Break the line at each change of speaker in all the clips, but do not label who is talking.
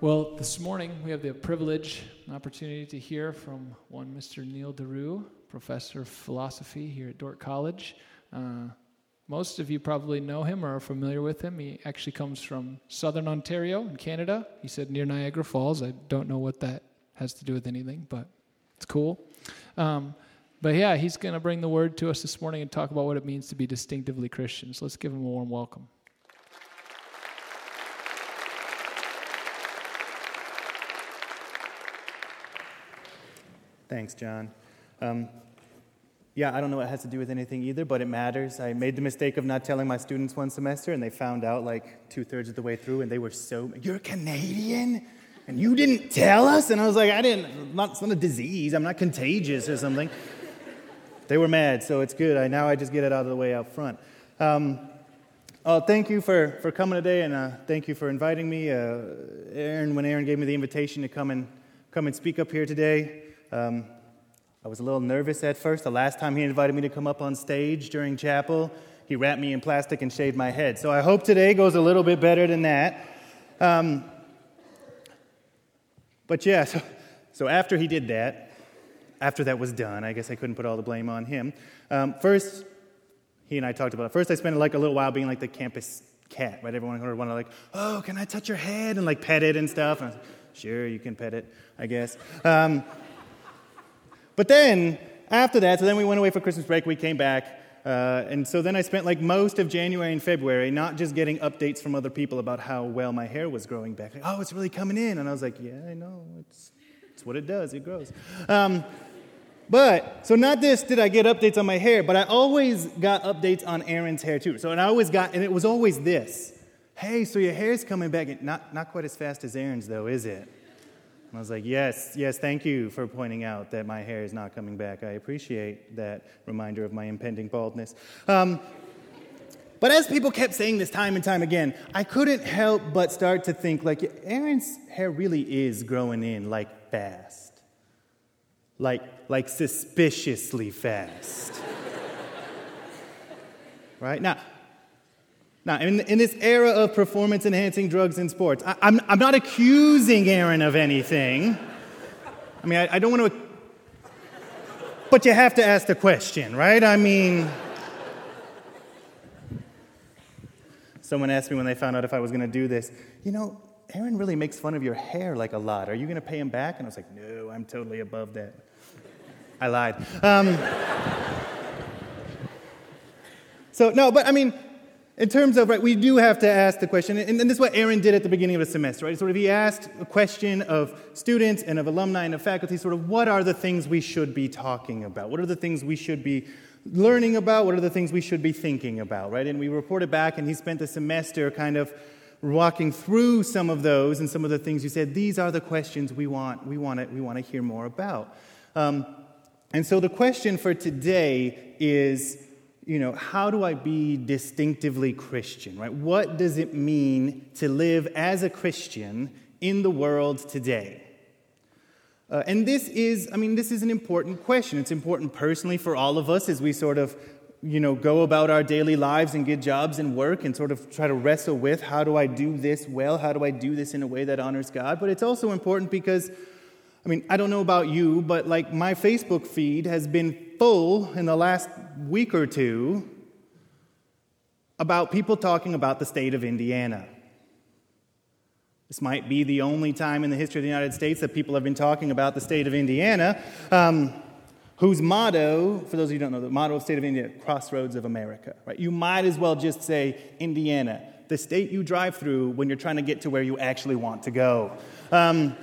Well, this morning we have the privilege and opportunity to hear from one Mr. Neal DeRoo, professor of philosophy here at Dordt College. Uh, most of you probably know him or are familiar with him. He actually comes from southern Ontario in Canada. He said near Niagara Falls. I don't know what that has to do with anything, but it's cool. Um, but yeah, he's going to bring the word to us this morning and talk about what it means to be distinctively Christian. So let's give him a warm welcome.
Thanks, John. Um, yeah, I don't know what it has to do with anything either, but it matters. I made the mistake of not telling my students one semester, and they found out like two thirds of the way through, and they were so, You're Canadian? And you didn't tell us? And I was like, I didn't, not, it's not a disease. I'm not contagious or something. they were mad, so it's good. I, now I just get it out of the way out front. Um, oh, thank you for, for coming today, and uh, thank you for inviting me. Uh, Aaron, when Aaron gave me the invitation to come and, come and speak up here today, um, I was a little nervous at first. The last time he invited me to come up on stage during chapel, he wrapped me in plastic and shaved my head. So I hope today goes a little bit better than that. Um, but yeah, so, so, after he did that, after that was done, I guess I couldn't put all the blame on him. Um, first, he and I talked about it. First, I spent like a little while being like the campus cat, right? Everyone would want to like, oh, can I touch your head and like pet it and stuff? And I was like, sure, you can pet it, I guess. Um, but then, after that, so then we went away for Christmas break, we came back. Uh, and so then I spent like most of January and February not just getting updates from other people about how well my hair was growing back. Like, oh, it's really coming in. And I was like, yeah, I know. It's, it's what it does, it grows. Um, but, so not this did I get updates on my hair, but I always got updates on Aaron's hair too. So, and I always got, and it was always this hey, so your hair's coming back. Not, not quite as fast as Aaron's, though, is it? And I was like, yes, yes, thank you for pointing out that my hair is not coming back. I appreciate that reminder of my impending baldness. Um, but as people kept saying this time and time again, I couldn't help but start to think like Aaron's hair really is growing in like fast. Like like suspiciously fast. right? Now, now, in, in this era of performance enhancing drugs in sports, I, am I'm, I'm not accusing Aaron of anything. I mean, I, I don't want to. But you have to ask the question, right? I mean, someone asked me when they found out if I was going to do this, you know, Aaron really makes fun of your hair like a lot. Are you going to pay him back? And I was like, no, I'm totally above that. I lied. Um, so, no, but I mean, in terms of, right, we do have to ask the question, and, and this is what Aaron did at the beginning of the semester, right? Sort of he asked a question of students and of alumni and of faculty, sort of what are the things we should be talking about? What are the things we should be learning about? What are the things we should be thinking about, right? And we reported back, and he spent the semester kind of walking through some of those and some of the things you said, these are the questions we want, we want to, we want to hear more about. Um, and so the question for today is, you know, how do I be distinctively Christian, right? What does it mean to live as a Christian in the world today? Uh, and this is, I mean, this is an important question. It's important personally for all of us as we sort of, you know, go about our daily lives and get jobs and work and sort of try to wrestle with how do I do this well? How do I do this in a way that honors God? But it's also important because I mean, I don't know about you, but like my Facebook feed has been full in the last week or two about people talking about the state of Indiana. This might be the only time in the history of the United States that people have been talking about the state of Indiana, um, whose motto, for those of you who don't know, the motto of the state of Indiana, crossroads of America, right? You might as well just say Indiana, the state you drive through when you're trying to get to where you actually want to go. Um,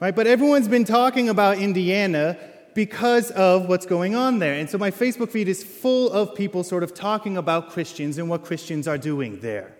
right? But everyone's been talking about Indiana because of what's going on there. And so my Facebook feed is full of people sort of talking about Christians and what Christians are doing there.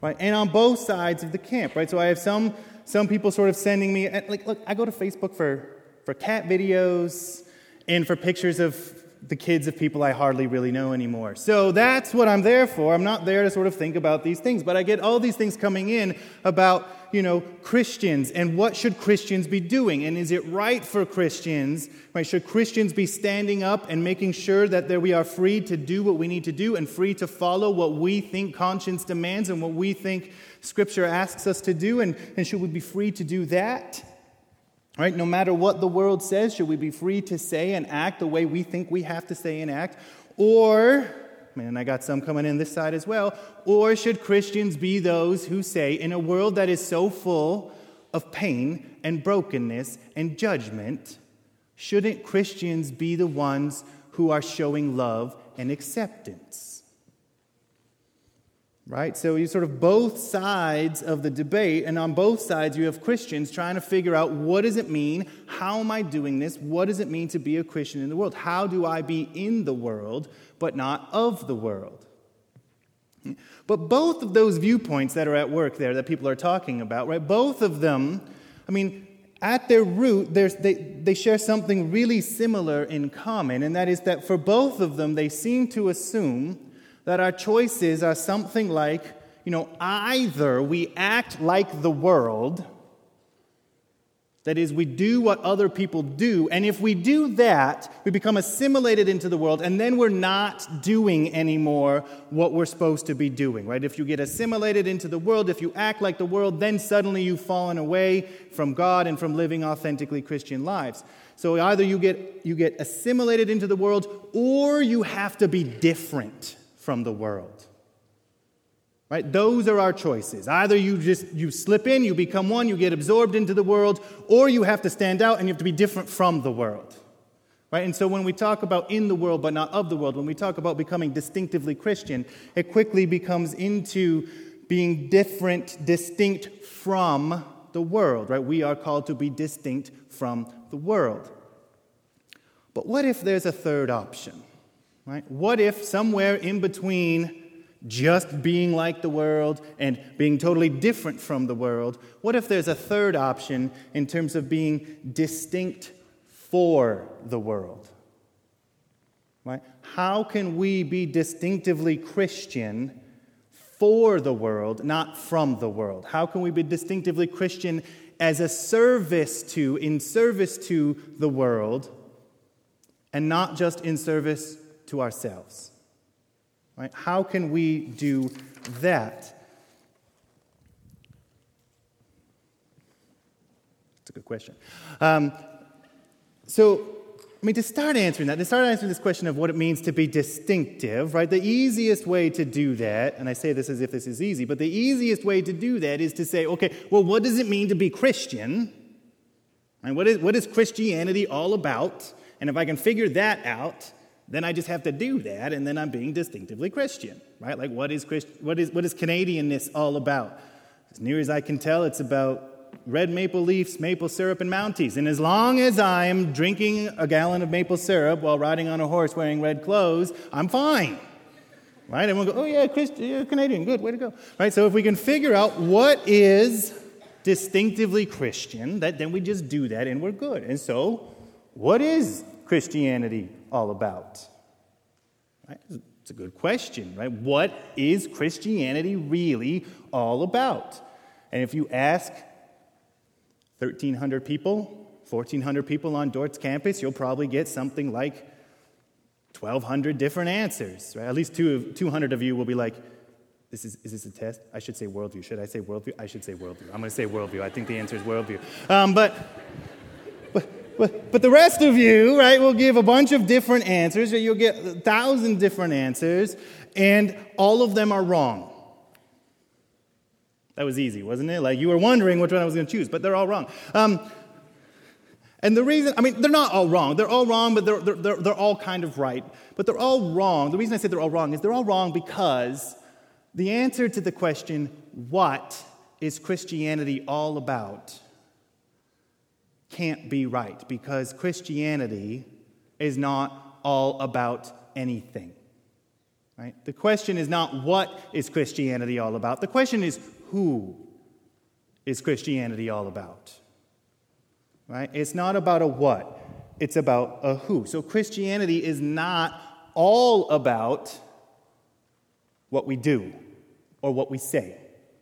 Right? And on both sides of the camp, right? So I have some some people sort of sending me eh, like look, I go to Facebook for for cat videos and for pictures of the kids of people I hardly really know anymore. So that's what I'm there for. I'm not there to sort of think about these things, but I get all these things coming in about, you know, Christians and what should Christians be doing? And is it right for Christians, right? Should Christians be standing up and making sure that we are free to do what we need to do and free to follow what we think conscience demands and what we think Scripture asks us to do? And, and should we be free to do that? Right? No matter what the world says, should we be free to say and act the way we think we have to say and act? Or, man, I got some coming in this side as well, or should Christians be those who say, in a world that is so full of pain and brokenness and judgment, shouldn't Christians be the ones who are showing love and acceptance? Right? So you sort of both sides of the debate, and on both sides you have Christians trying to figure out what does it mean? How am I doing this? What does it mean to be a Christian in the world? How do I be in the world but not of the world? But both of those viewpoints that are at work there that people are talking about, right? Both of them, I mean, at their root, they, they share something really similar in common, and that is that for both of them, they seem to assume that our choices are something like, you know, either we act like the world, that is, we do what other people do, and if we do that, we become assimilated into the world, and then we're not doing anymore what we're supposed to be doing, right? If you get assimilated into the world, if you act like the world, then suddenly you've fallen away from God and from living authentically Christian lives. So either you get, you get assimilated into the world, or you have to be different from the world. Right? Those are our choices. Either you just you slip in, you become one, you get absorbed into the world, or you have to stand out and you have to be different from the world. Right? And so when we talk about in the world but not of the world, when we talk about becoming distinctively Christian, it quickly becomes into being different, distinct from the world, right? We are called to be distinct from the world. But what if there's a third option? Right? What if somewhere in between just being like the world and being totally different from the world, what if there's a third option in terms of being distinct for the world? Right? How can we be distinctively Christian for the world, not from the world? How can we be distinctively Christian as a service to, in service to the world, and not just in service to ourselves. Right? How can we do that? That's a good question. Um, so, I mean, to start answering that, to start answering this question of what it means to be distinctive, right, the easiest way to do that, and I say this as if this is easy, but the easiest way to do that is to say, okay, well, what does it mean to be Christian? And what is, what is Christianity all about? And if I can figure that out, then I just have to do that, and then I'm being distinctively Christian, right? Like, what is, Christ, what is, what is Canadianness all about? As near as I can tell, it's about red maple leaves, maple syrup, and Mounties. And as long as I'm drinking a gallon of maple syrup while riding on a horse wearing red clothes, I'm fine. Right? And we'll go, oh, yeah, Christ, you're Canadian. Good, way to go. Right? So if we can figure out what is distinctively Christian, that, then we just do that and we're good. And so, what is Christianity all about? Right? It's a good question, right? What is Christianity really all about? And if you ask 1,300 people, 1,400 people on Dordt's campus, you'll probably get something like 1,200 different answers. Right? At least two, 200 of you will be like, this is, is this a test? I should say worldview. Should I say worldview? I should say worldview. I'm going to say worldview. I think the answer is worldview. Um, but but, but the rest of you, right, will give a bunch of different answers. You'll get a thousand different answers, and all of them are wrong. That was easy, wasn't it? Like you were wondering which one I was going to choose, but they're all wrong. Um, and the reason, I mean, they're not all wrong. They're all wrong, but they're, they're, they're all kind of right. But they're all wrong. The reason I say they're all wrong is they're all wrong because the answer to the question, what is Christianity all about? Can't be right because Christianity is not all about anything. Right? The question is not what is Christianity all about. The question is who is Christianity all about? Right? It's not about a what. it's about a who. So Christianity is not all about what we do or what we say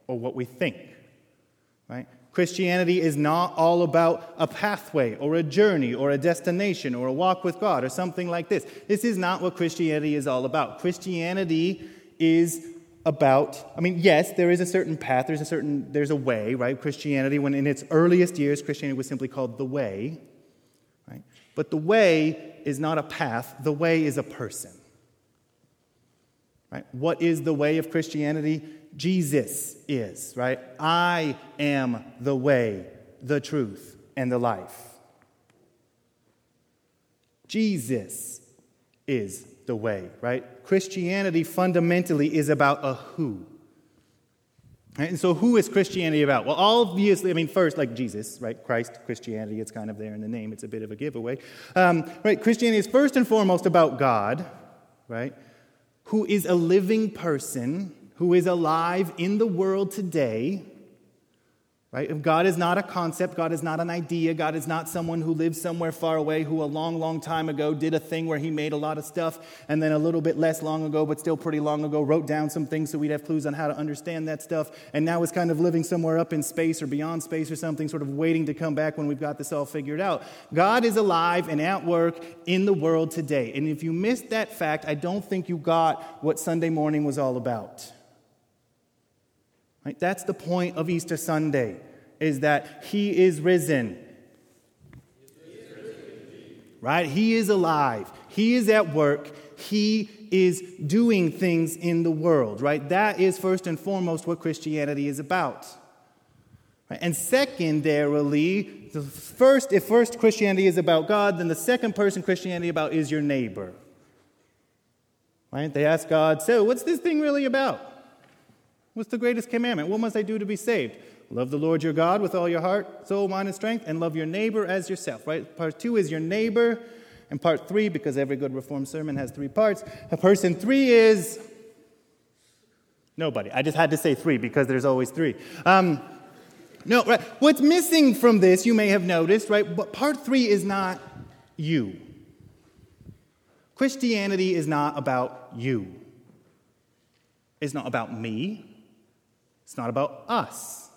or what we think, right? Christianity is not all about a pathway or a journey or a destination or a walk with God or something like this. This is not what Christianity is all about. Christianity is about i mean yes there is a certain path there's a certain there's a way right christianity when in its earliest years christianity was simply called the way right but the way is not a path the way is a person right what is the way of christianity jesus is right i am the way the truth and the life jesus is the way, right? Christianity fundamentally is about a who. Right? And so, who is Christianity about? Well, obviously, I mean, first, like Jesus, right? Christ, Christianity, it's kind of there in the name. It's a bit of a giveaway. Um, right? Christianity is first and foremost about God, right? Who is a living person, who is alive in the world today, Right? If God is not a concept, God is not an idea, God is not someone who lives somewhere far away who a long, long time ago did a thing where he made a lot of stuff and then a little bit less long ago, but still pretty long ago, wrote down some things so we'd have clues on how to understand that stuff, and now is kind of living somewhere up in space or beyond space or something, sort of waiting to come back when we've got this all figured out. God is alive and at work in the world today. And if you missed that fact, I don't think you got what Sunday morning was all about. Right? That's the point of Easter Sunday, is that he is risen. Right? He is alive. He is at work. He is doing things in the world, right? That is first and foremost what Christianity is about. Right? And secondarily, the first, if first Christianity is about God, then the second person Christianity about is your neighbor. Right? They ask God, so what's this thing really about? What's the greatest commandment? What must I do to be saved? Love the Lord your God with all your heart, soul, mind, and strength, and love your neighbor as yourself, right? Part two is your neighbor, and part three, because every good Reformed sermon has three parts, person three is nobody. I just had to say three because there's always three. Um, no, right. What's missing from this, you may have noticed, right? But part three is not you. Christianity is not about you. It's not about me. It's not about us.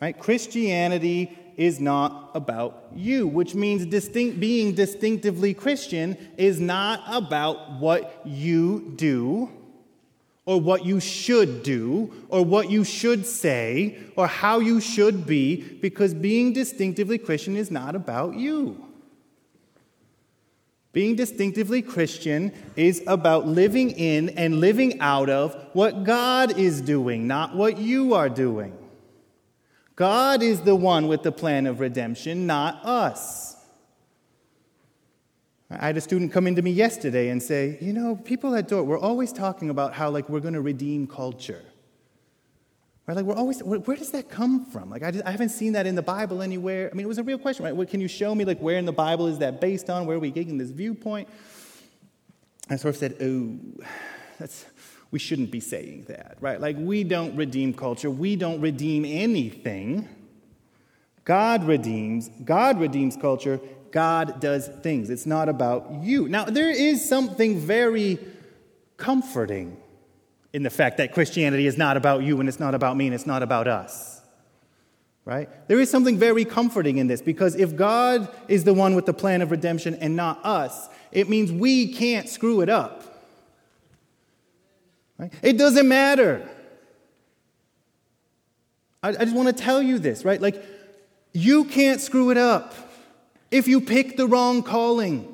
Right? Christianity is not about you, which means distinct, being distinctively Christian is not about what you do or what you should do or what you should say or how you should be, because being distinctively Christian is not about you. Being distinctively Christian is about living in and living out of what God is doing, not what you are doing. God is the one with the plan of redemption, not us. I had a student come into me yesterday and say, You know, people at Dordt, we're always talking about how, like, we're going to redeem culture. Right? Like we're always, where, does that come from? Like I, just, I haven't seen that in the Bible anywhere. I mean, it was a real question, right? What, can you show me like where in the Bible is that based on? Where are we getting this viewpoint? I sort of said, oh, that's, we shouldn't be saying that, right? Like we don't redeem culture. We don't redeem anything. God redeems. God redeems culture. God does things. It's not about you. Now, there is something very comforting in the fact that Christianity is not about you and it's not about me and it's not about us. Right? There is something very comforting in this because if God is the one with the plan of redemption and not us, it means we can't screw it up. Right? It doesn't matter. I, I just want to tell you this, right? Like, you can't screw it up if you pick the wrong calling,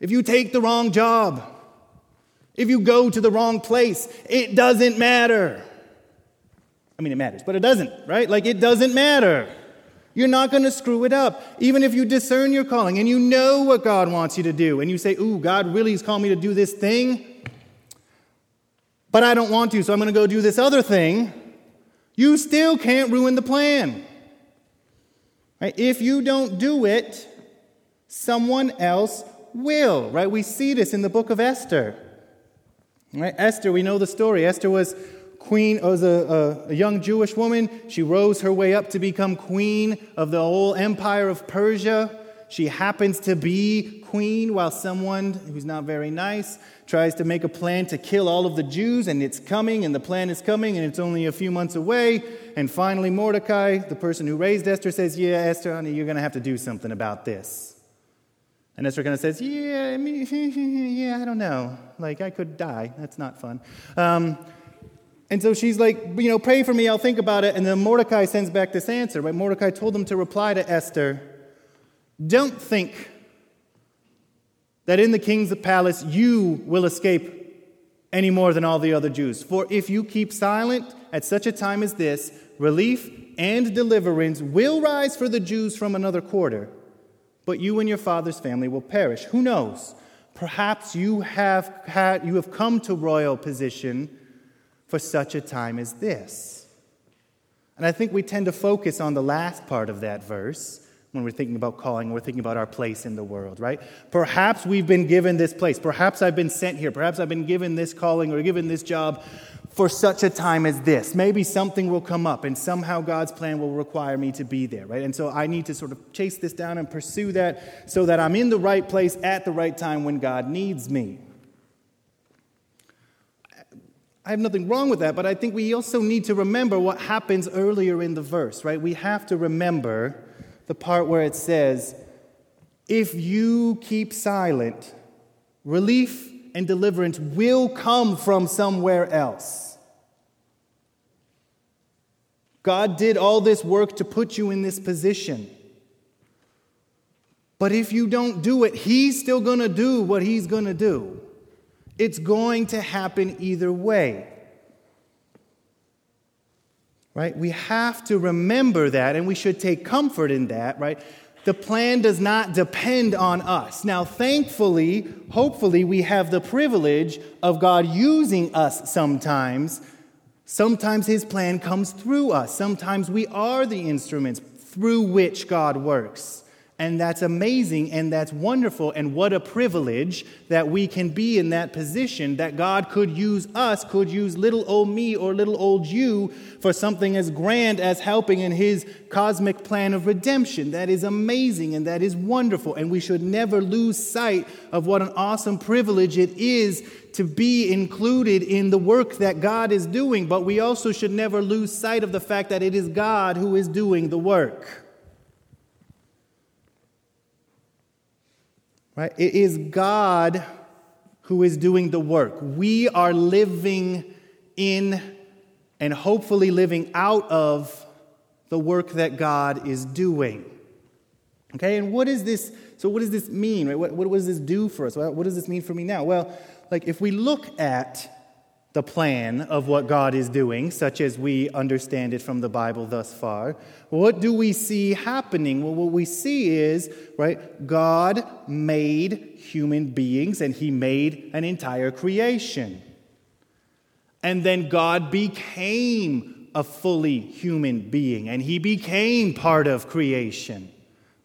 if you take the wrong job if you go to the wrong place, it doesn't matter. I mean, it matters, but it doesn't, right? Like, it doesn't matter. You're not going to screw it up. Even if you discern your calling and you know what God wants you to do, and you say, Ooh, God really is calling me to do this thing, but I don't want to, so I'm going to go do this other thing, you still can't ruin the plan. Right? If you don't do it, someone else will, right? We see this in the book of Esther. Right? Esther, we know the story. Esther was queen, uh, was a, a, a, young Jewish woman. She rose her way up to become queen of the whole empire of Persia. She happens to be queen while someone who's not very nice tries to make a plan to kill all of the Jews, and it's coming, and the plan is coming, and it's only a few months away. And finally, Mordecai, the person who raised Esther, says, Yeah, Esther, honey, you're going to have to do something about this. And Esther kind of says, Yeah, I mean, yeah, I don't know. Like, I could die. That's not fun. Um, and so she's like, You know, pray for me, I'll think about it. And then Mordecai sends back this answer. Right? Mordecai told them to reply to Esther, Don't think that in the king's palace you will escape any more than all the other Jews. For if you keep silent at such a time as this, relief and deliverance will rise for the Jews from another quarter but you and your father's family will perish. Who knows? Perhaps you have, had, you have come to royal position for such a time as this. And I think we tend to focus on the last part of that verse when we're thinking about calling, we're thinking about our place in the world, right? Perhaps we've been given this place. Perhaps I've been sent here. Perhaps I've been given this calling or given this job for such a time as this. Maybe something will come up and somehow God's plan will require me to be there, right? And so I need to sort of chase this down and pursue that so that I'm in the right place at the right time when God needs me. I have nothing wrong with that, but I think we also need to remember what happens earlier in the verse, right? We have to remember the part where it says, If you keep silent, relief and deliverance will come from somewhere else. God did all this work to put you in this position. But if you don't do it, He's still going to do what He's going to do. It's going to happen either way. Right? We have to remember that, and we should take comfort in that, right? The plan does not depend on us. Now, thankfully, hopefully, we have the privilege of God using us sometimes. Sometimes His plan comes through us. Sometimes we are the instruments through which God works. And that's amazing and that's wonderful. And what a privilege that we can be in that position that God could use us, could use little old me or little old you for something as grand as helping in His cosmic plan of redemption. That is amazing and that is wonderful. And we should never lose sight of what an awesome privilege it is to be included in the work that God is doing. But we also should never lose sight of the fact that it is God who is doing the work. Right? It is God who is doing the work. We are living in and hopefully living out of the work that God is doing. Okay, and what is this? So, what does this mean? Right? What, what does this do for us? What does this mean for me now? Well, like if we look at the plan of what God is doing, such as we understand it from the Bible thus far, what do we see happening? Well, what we see is, right, God made human beings and he made an entire creation. And then God became a fully human being and he became part of creation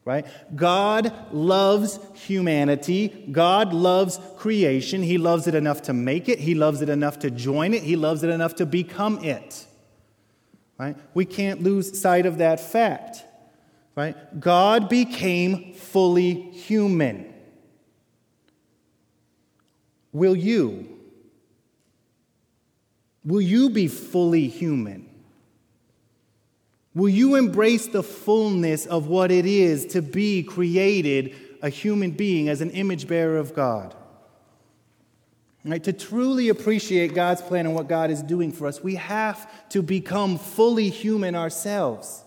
right? God loves humanity. God loves creation. He loves it enough to make it. He loves it enough to join it. He loves it enough to become it. Right? We can't lose sight of that fact. Right? God became fully human. Will you? Will you be fully human? Will you embrace the fullness of what it is to be created a human being as an image bearer of God? Right, to truly appreciate God's plan and what God is doing for us, we have to become fully human ourselves.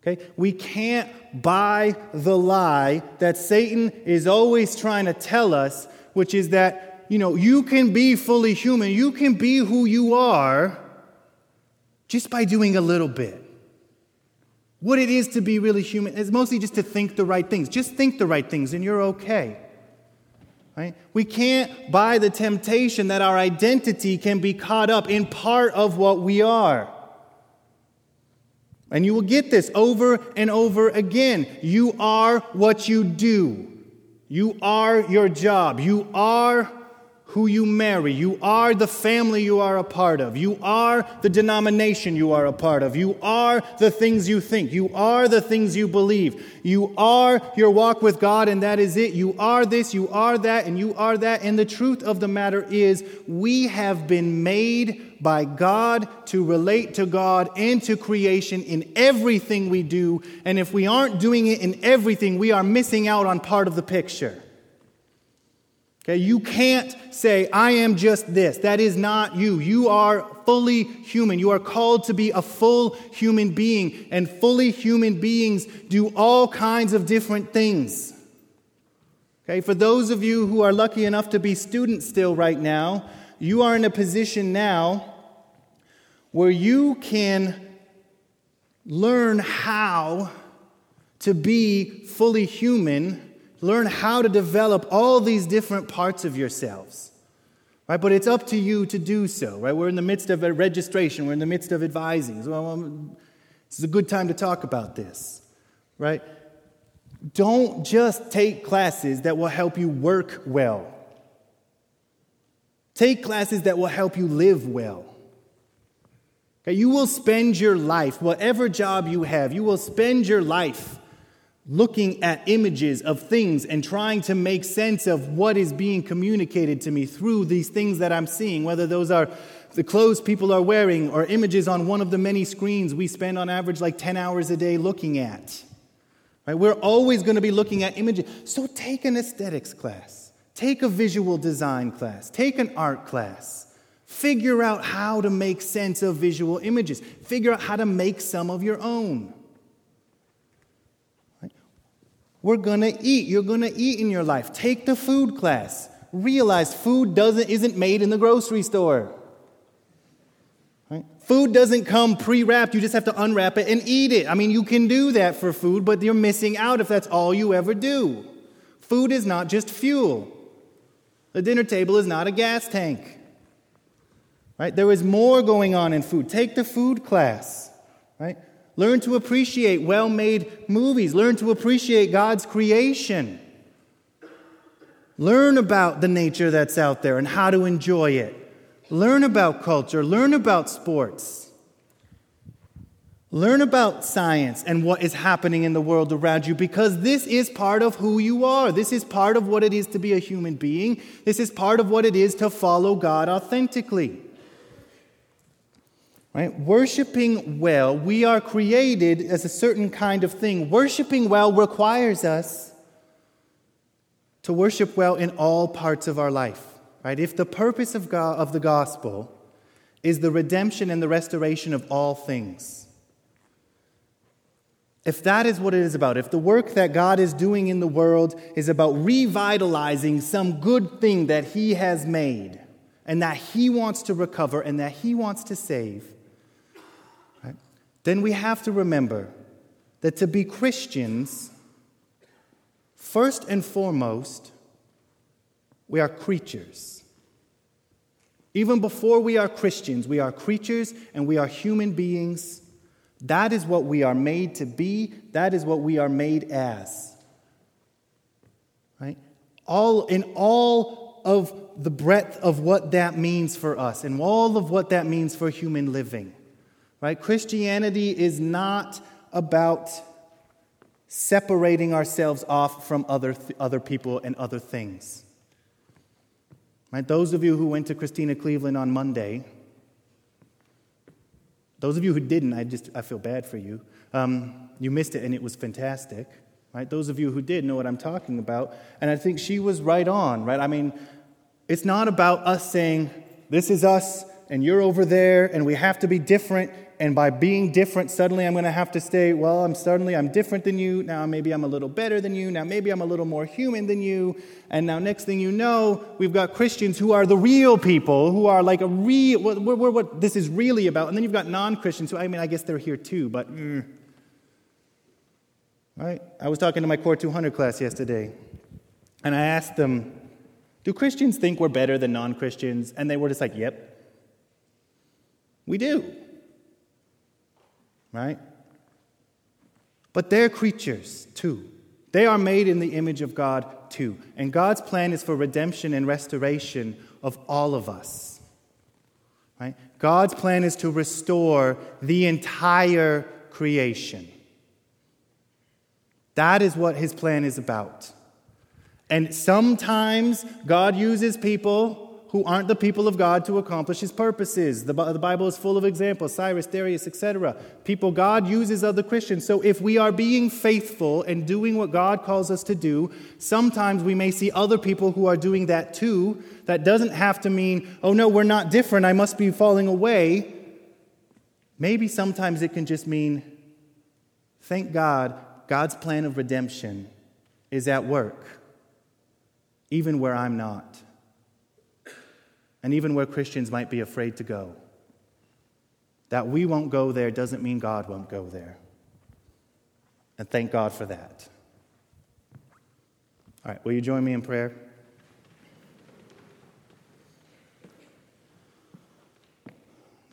Okay? We can't buy the lie that Satan is always trying to tell us, which is that, you know, you can be fully human, you can be who you are just by doing a little bit. What it is to be really human is mostly just to think the right things. Just think the right things and you're okay. Right? We can't buy the temptation that our identity can be caught up in part of what we are. And you will get this over and over again. You are what you do. You are your job. You are who you marry. You are the family you are a part of. You are the denomination you are a part of. You are the things you think. You are the things you believe. You are your walk with God, and that is it. You are this, you are that, and you are that. And the truth of the matter is, we have been made by God to relate to God and to creation in everything we do. And if we aren't doing it in everything, we are missing out on part of the picture. Okay, you can't say, I am just this. That is not you. You are fully human. You are called to be a full human being, and fully human beings do all kinds of different things. Okay, for those of you who are lucky enough to be students still right now, you are in a position now where you can learn how to be fully human learn how to develop all these different parts of yourselves. Right? But it's up to you to do so. Right? We're in the midst of a registration, we're in the midst of advising. So, um, this is a good time to talk about this. Right? Don't just take classes that will help you work well. Take classes that will help you live well. Okay, you will spend your life, whatever job you have, you will spend your life looking at images of things and trying to make sense of what is being communicated to me through these things that I'm seeing, whether those are the clothes people are wearing or images on one of the many screens we spend on average like 10 hours a day looking at. Right? We're always going to be looking at images. So take an aesthetics class, take a visual design class, take an art class. Figure out how to make sense of visual images. Figure out how to make some of your own. We're going to eat. You're going to eat in your life. Take the food class. Realize food doesn't, isn't made in the grocery store. Right? Food doesn't come pre wrapped. You just have to unwrap it and eat it. I mean, you can do that for food, but you're missing out if that's all you ever do. Food is not just fuel, the dinner table is not a gas tank. Right? There is more going on in food. Take the food class. Right? Learn to appreciate well made movies. Learn to appreciate God's creation. Learn about the nature that's out there and how to enjoy it. Learn about culture. Learn about sports. Learn about science and what is happening in the world around you because this is part of who you are. This is part of what it is to be a human being. This is part of what it is to follow God authentically. Right? Worshipping well, we are created as a certain kind of thing. Worshipping well requires us to worship well in all parts of our life. Right? If the purpose of, God, of the gospel is the redemption and the restoration of all things, if that is what it is about, if the work that God is doing in the world is about revitalizing some good thing that He has made and that He wants to recover and that He wants to save, then we have to remember that to be Christians, first and foremost, we are creatures. Even before we are Christians, we are creatures and we are human beings. That is what we are made to be, that is what we are made as. Right? All in all of the breadth of what that means for us and all of what that means for human living. Right? Christianity is not about separating ourselves off from other, th- other people and other things. Right? Those of you who went to Christena Cleveland on Monday, those of you who didn't, I just I feel bad for you. Um, you missed it and it was fantastic. Right? Those of you who did know what I'm talking about. And I think she was right on, right? I mean, it's not about us saying, this is us and you're over there and we have to be different and by being different, suddenly I'm going to have to say, well, I'm suddenly I'm different than you. Now maybe I'm a little better than you. Now maybe I'm a little more human than you. And now next thing you know, we've got Christians who are the real people, who are like a real what, what, what this is really about. And then you've got non-Christians who I mean I guess they're here too, but mm. right. I was talking to my Core 200 class yesterday, and I asked them, "Do Christians think we're better than non-Christians?" And they were just like, "Yep." We do right? But they're creatures too. They are made in the image of God too. And God's plan is for redemption and restoration of all of us. Right? God's plan is to restore the entire creation. That is what his plan is about. And sometimes God uses people who aren't the people of God to accomplish his purposes. The, the Bible is full of examples Cyrus, Darius, etc. People God uses other Christians. So if we are being faithful and doing what God calls us to do, sometimes we may see other people who are doing that too. That doesn't have to mean, oh no, we're not different, I must be falling away. Maybe sometimes it can just mean, thank God, God's plan of redemption is at work, even where I'm not and even where Christians might be afraid to go. That we won't go there doesn't mean God won't go there. And thank God for that. All right, will you join me in prayer?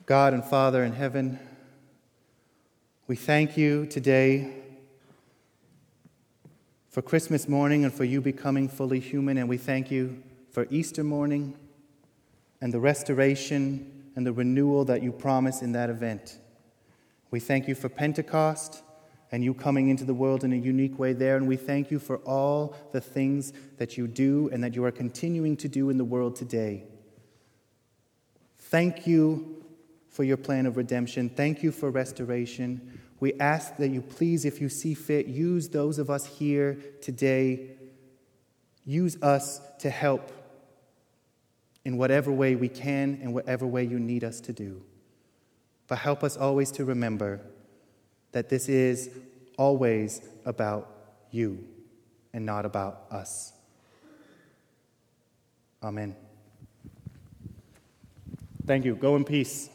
God and Father in heaven, we thank you today for Christmas morning and for you becoming fully human, and we thank you for Easter morning and the restoration and the renewal that you promise in that event. We thank you for Pentecost and you coming into the world in a unique way there, and we thank you for all the things that you do and that you are continuing to do in the world today. Thank you for your plan of redemption. Thank you for restoration. We ask that you please, if you see fit, use those of us here today, use us to help in whatever way we can and whatever way you need us to do. But help us always to remember that this is always about you and not about us. Amen. Thank you. Go in peace.